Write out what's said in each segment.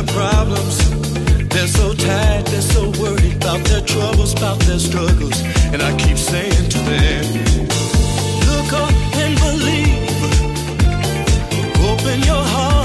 their problems. They're so tired, they're so worried about their troubles, about their struggles. And I keep saying to them, look up and believe. Open your heart.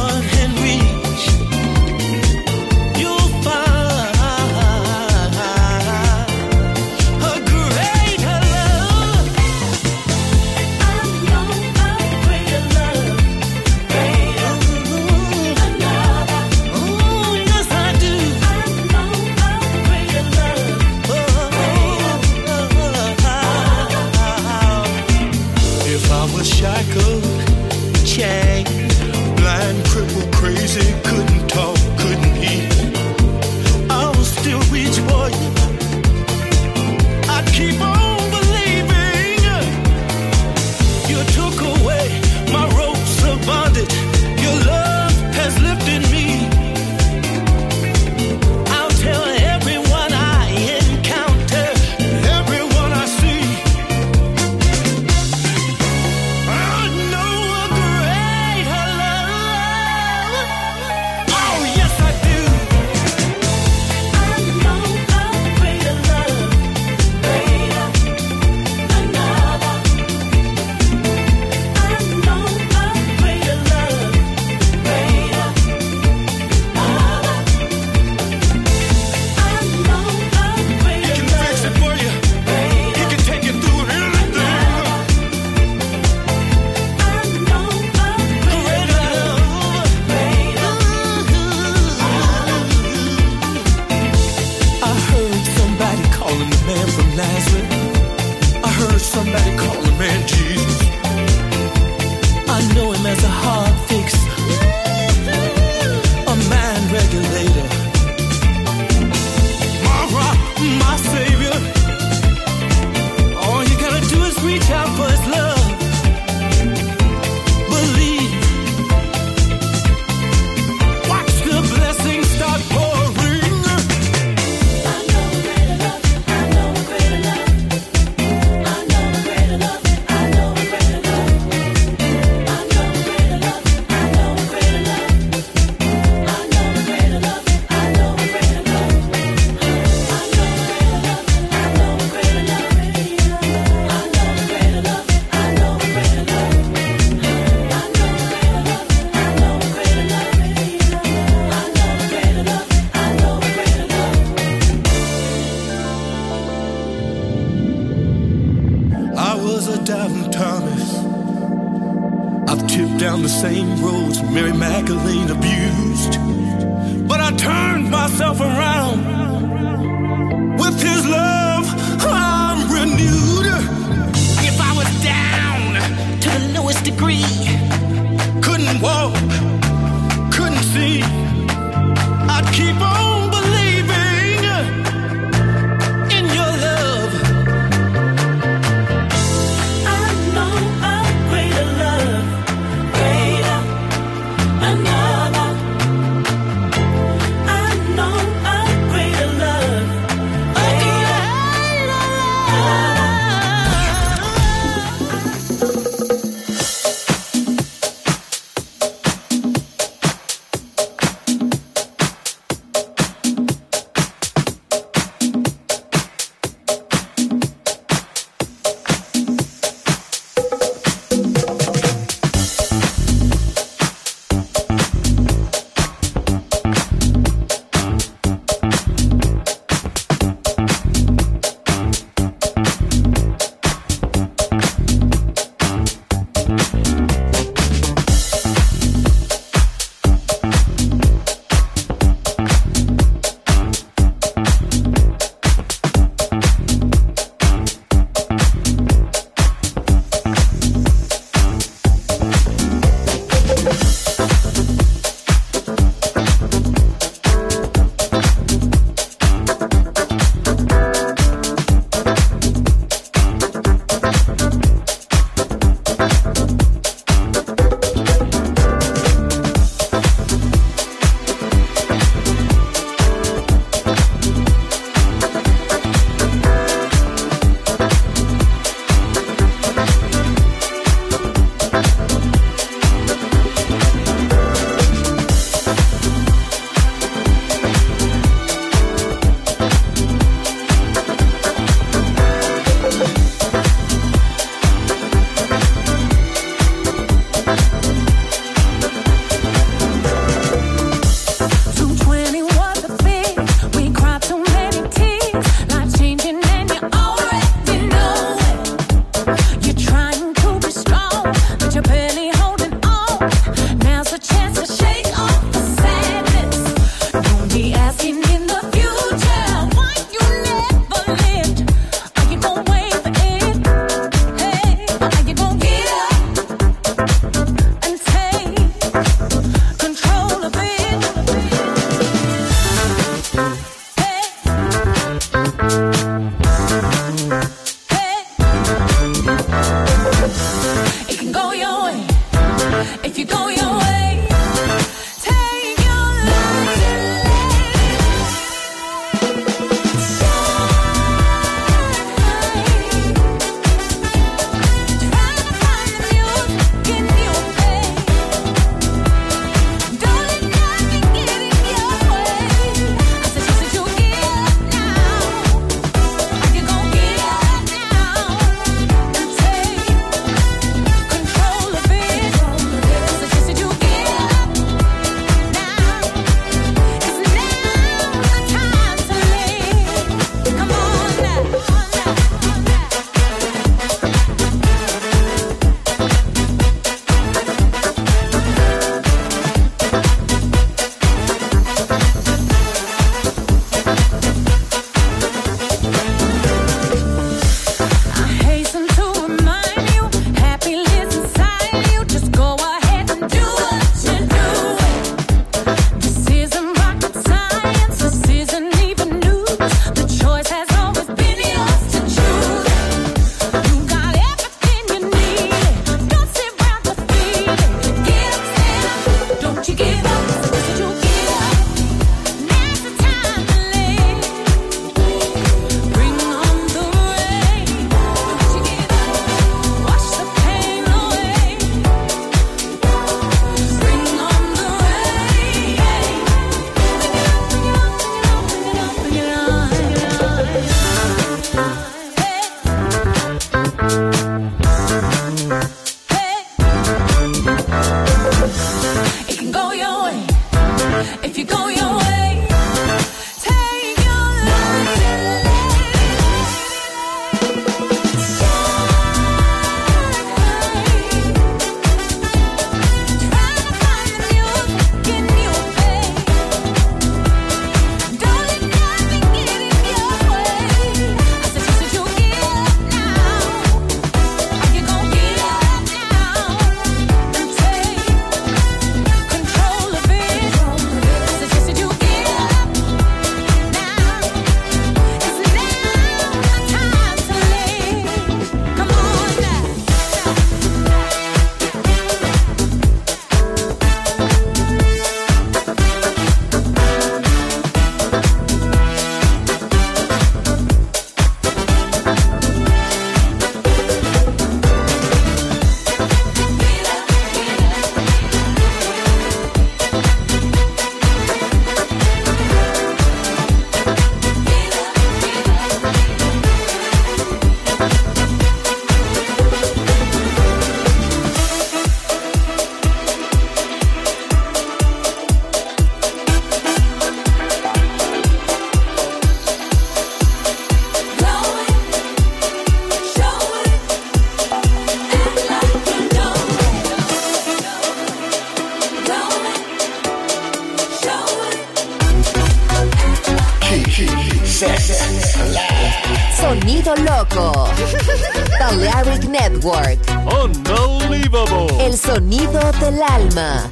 El sonido del alma.